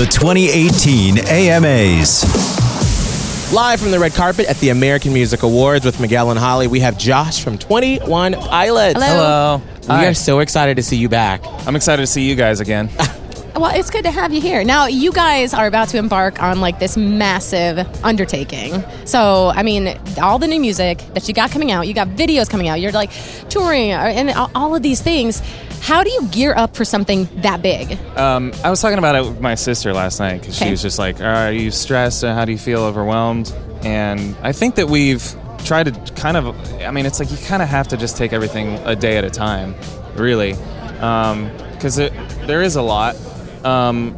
The 2018 AMAs. Live from the red carpet at the American Music Awards with Miguel and Holly, we have Josh from 21 Pilots. Hello. We Hi. are so excited to see you back. I'm excited to see you guys again. Well, it's good to have you here. Now, you guys are about to embark on like this massive undertaking. So, I mean, all the new music that you got coming out, you got videos coming out, you're like touring, uh, and all of these things. How do you gear up for something that big? Um, I was talking about it with my sister last night because Okay. she was just like, "Are you stressed? Or how do you feel overwhelmed?" And I think that we've tried to kind of. I mean, it's like you kind of have to just take everything a day at a time, really, because it there is a lot, um,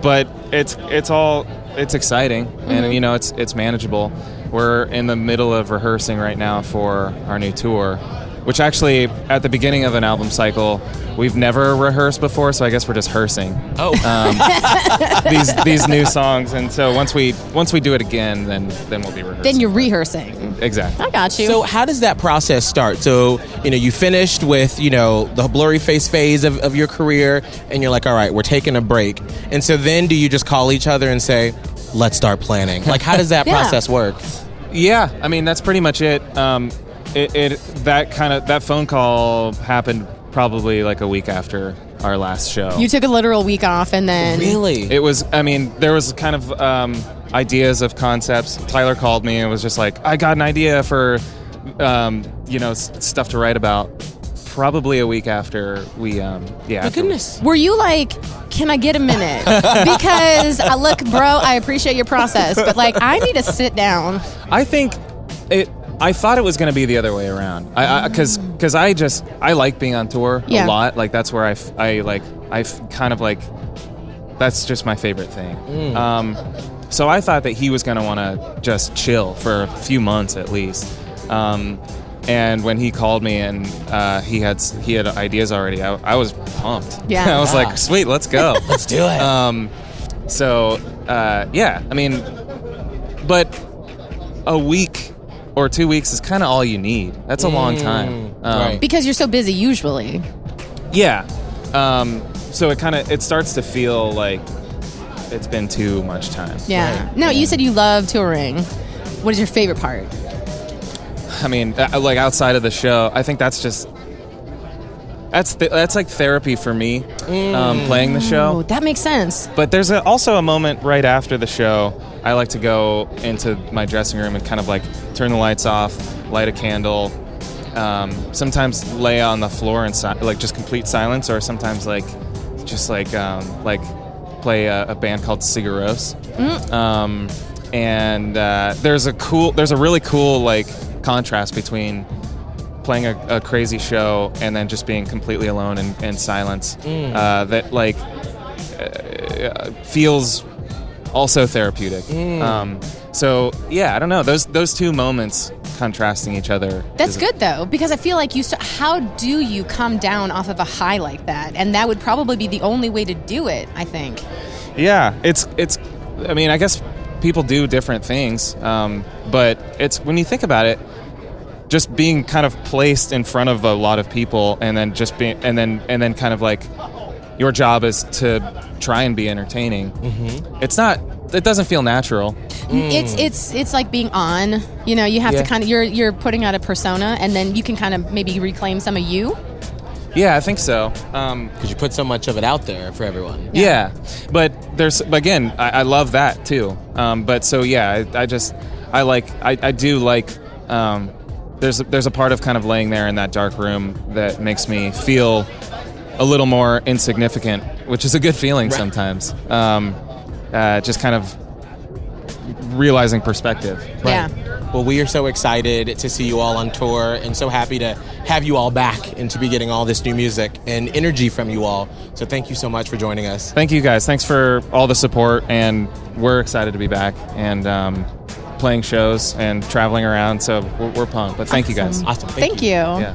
but it's it's all it's exciting and you know it's it's manageable. We're in the middle of rehearsing right now for our new tour, which actually at the beginning of an album cycle we've never rehearsed before, so I guess we're just rehearsing Oh, these these new songs. And so once we once we do it again, then then we'll be rehearsing. Then you're rehearsing. exactly. I got you. so how does that process start? So, you know, you finished with, you know, the Blurryface phase of, of your career, and you're like, all right, we're taking a break. And so then do you just call each other and say, let's start planning? Like, how does that Yeah. process work? Yeah, I mean that's pretty much it. Um, it, it that kind of that phone call happened probably like a week after our last show. you took a literal week off and then. Really? It was, I mean, there was kind of um, ideas of concepts. Tyler called me and was just like, I got an idea for, um, you know, s- stuff to write about. Probably a week after we, um, yeah. My after we- goodness. Were you like, can I get a minute? because I look, bro, I appreciate your process, but like, I need to sit down. I think it. I thought it was going to be the other way around. I because because I just I like being on tour Yeah. a lot. Like that's where I f- I like I f- kind of like that's just my favorite thing. Um, so I thought that he was going to want to just chill for a few months at least. Um, and when he called me and uh, he had he had ideas already, I, I was pumped. Yeah. I was Yeah. like, sweet, let's go. Let's do it. Um, so uh, yeah, I mean, but a week or two weeks is kind of all you need. That's a long time. Um, right. Because you're so busy usually. Yeah. Um, so it kind of it starts to feel like it's been too much time. Yeah. Right. No, you said you love touring. What is your favorite part? I mean, uh, like outside of the show, I think that's just that's th- that's like therapy for me. Um, playing the Oh, show. that makes sense. But there's a, also a moment right after the show. I like to go into my dressing room and kind of like turn the lights off, light a candle. Um, sometimes lay on the floor and si- like just complete silence, or sometimes like just like um, like play a, a band called Sigur Rós. Um, and uh, there's a cool, there's a really cool like contrast between playing a, a crazy show and then just being completely alone and, and silence uh, that like uh, feels also therapeutic. Um, so yeah, I don't know those those two moments contrasting each other. That's is- good though, because I feel like you. St- how do you come down off of a high like that? And that would probably be the only way to do it. I think. Yeah, it's it's. I mean, I guess people do different things, um, but it's when you think about it, just being kind of placed in front of a lot of people, and then just being, and then and then kind of like your job is to try and be entertaining. It's not. It doesn't feel natural. It's it's it's like being on. You know, you have Yeah. to kind of you're you're putting out a persona, and then you can kind of maybe reclaim some of you. Yeah, I think so. Um, Because you put so much of it out there for everyone. Yeah, but there's but again, I, I love that too. Um, but so yeah, I, I just I like I, I do like um, there's there's a part of kind of laying there in that dark room that makes me feel a little more insignificant, which is a good feeling Right. sometimes. Um, uh, just kind of realizing perspective. Yeah. Well, we are so excited to see you all on tour and so happy to have you all back and to be getting all this new music and energy from you all. So thank you so much for joining us. Thank you guys. Thanks for all the support, and we're excited to be back and um, playing shows and traveling around. So we're, we're pumped. But thank you guys. Awesome. Awesome. Thank you. Yeah.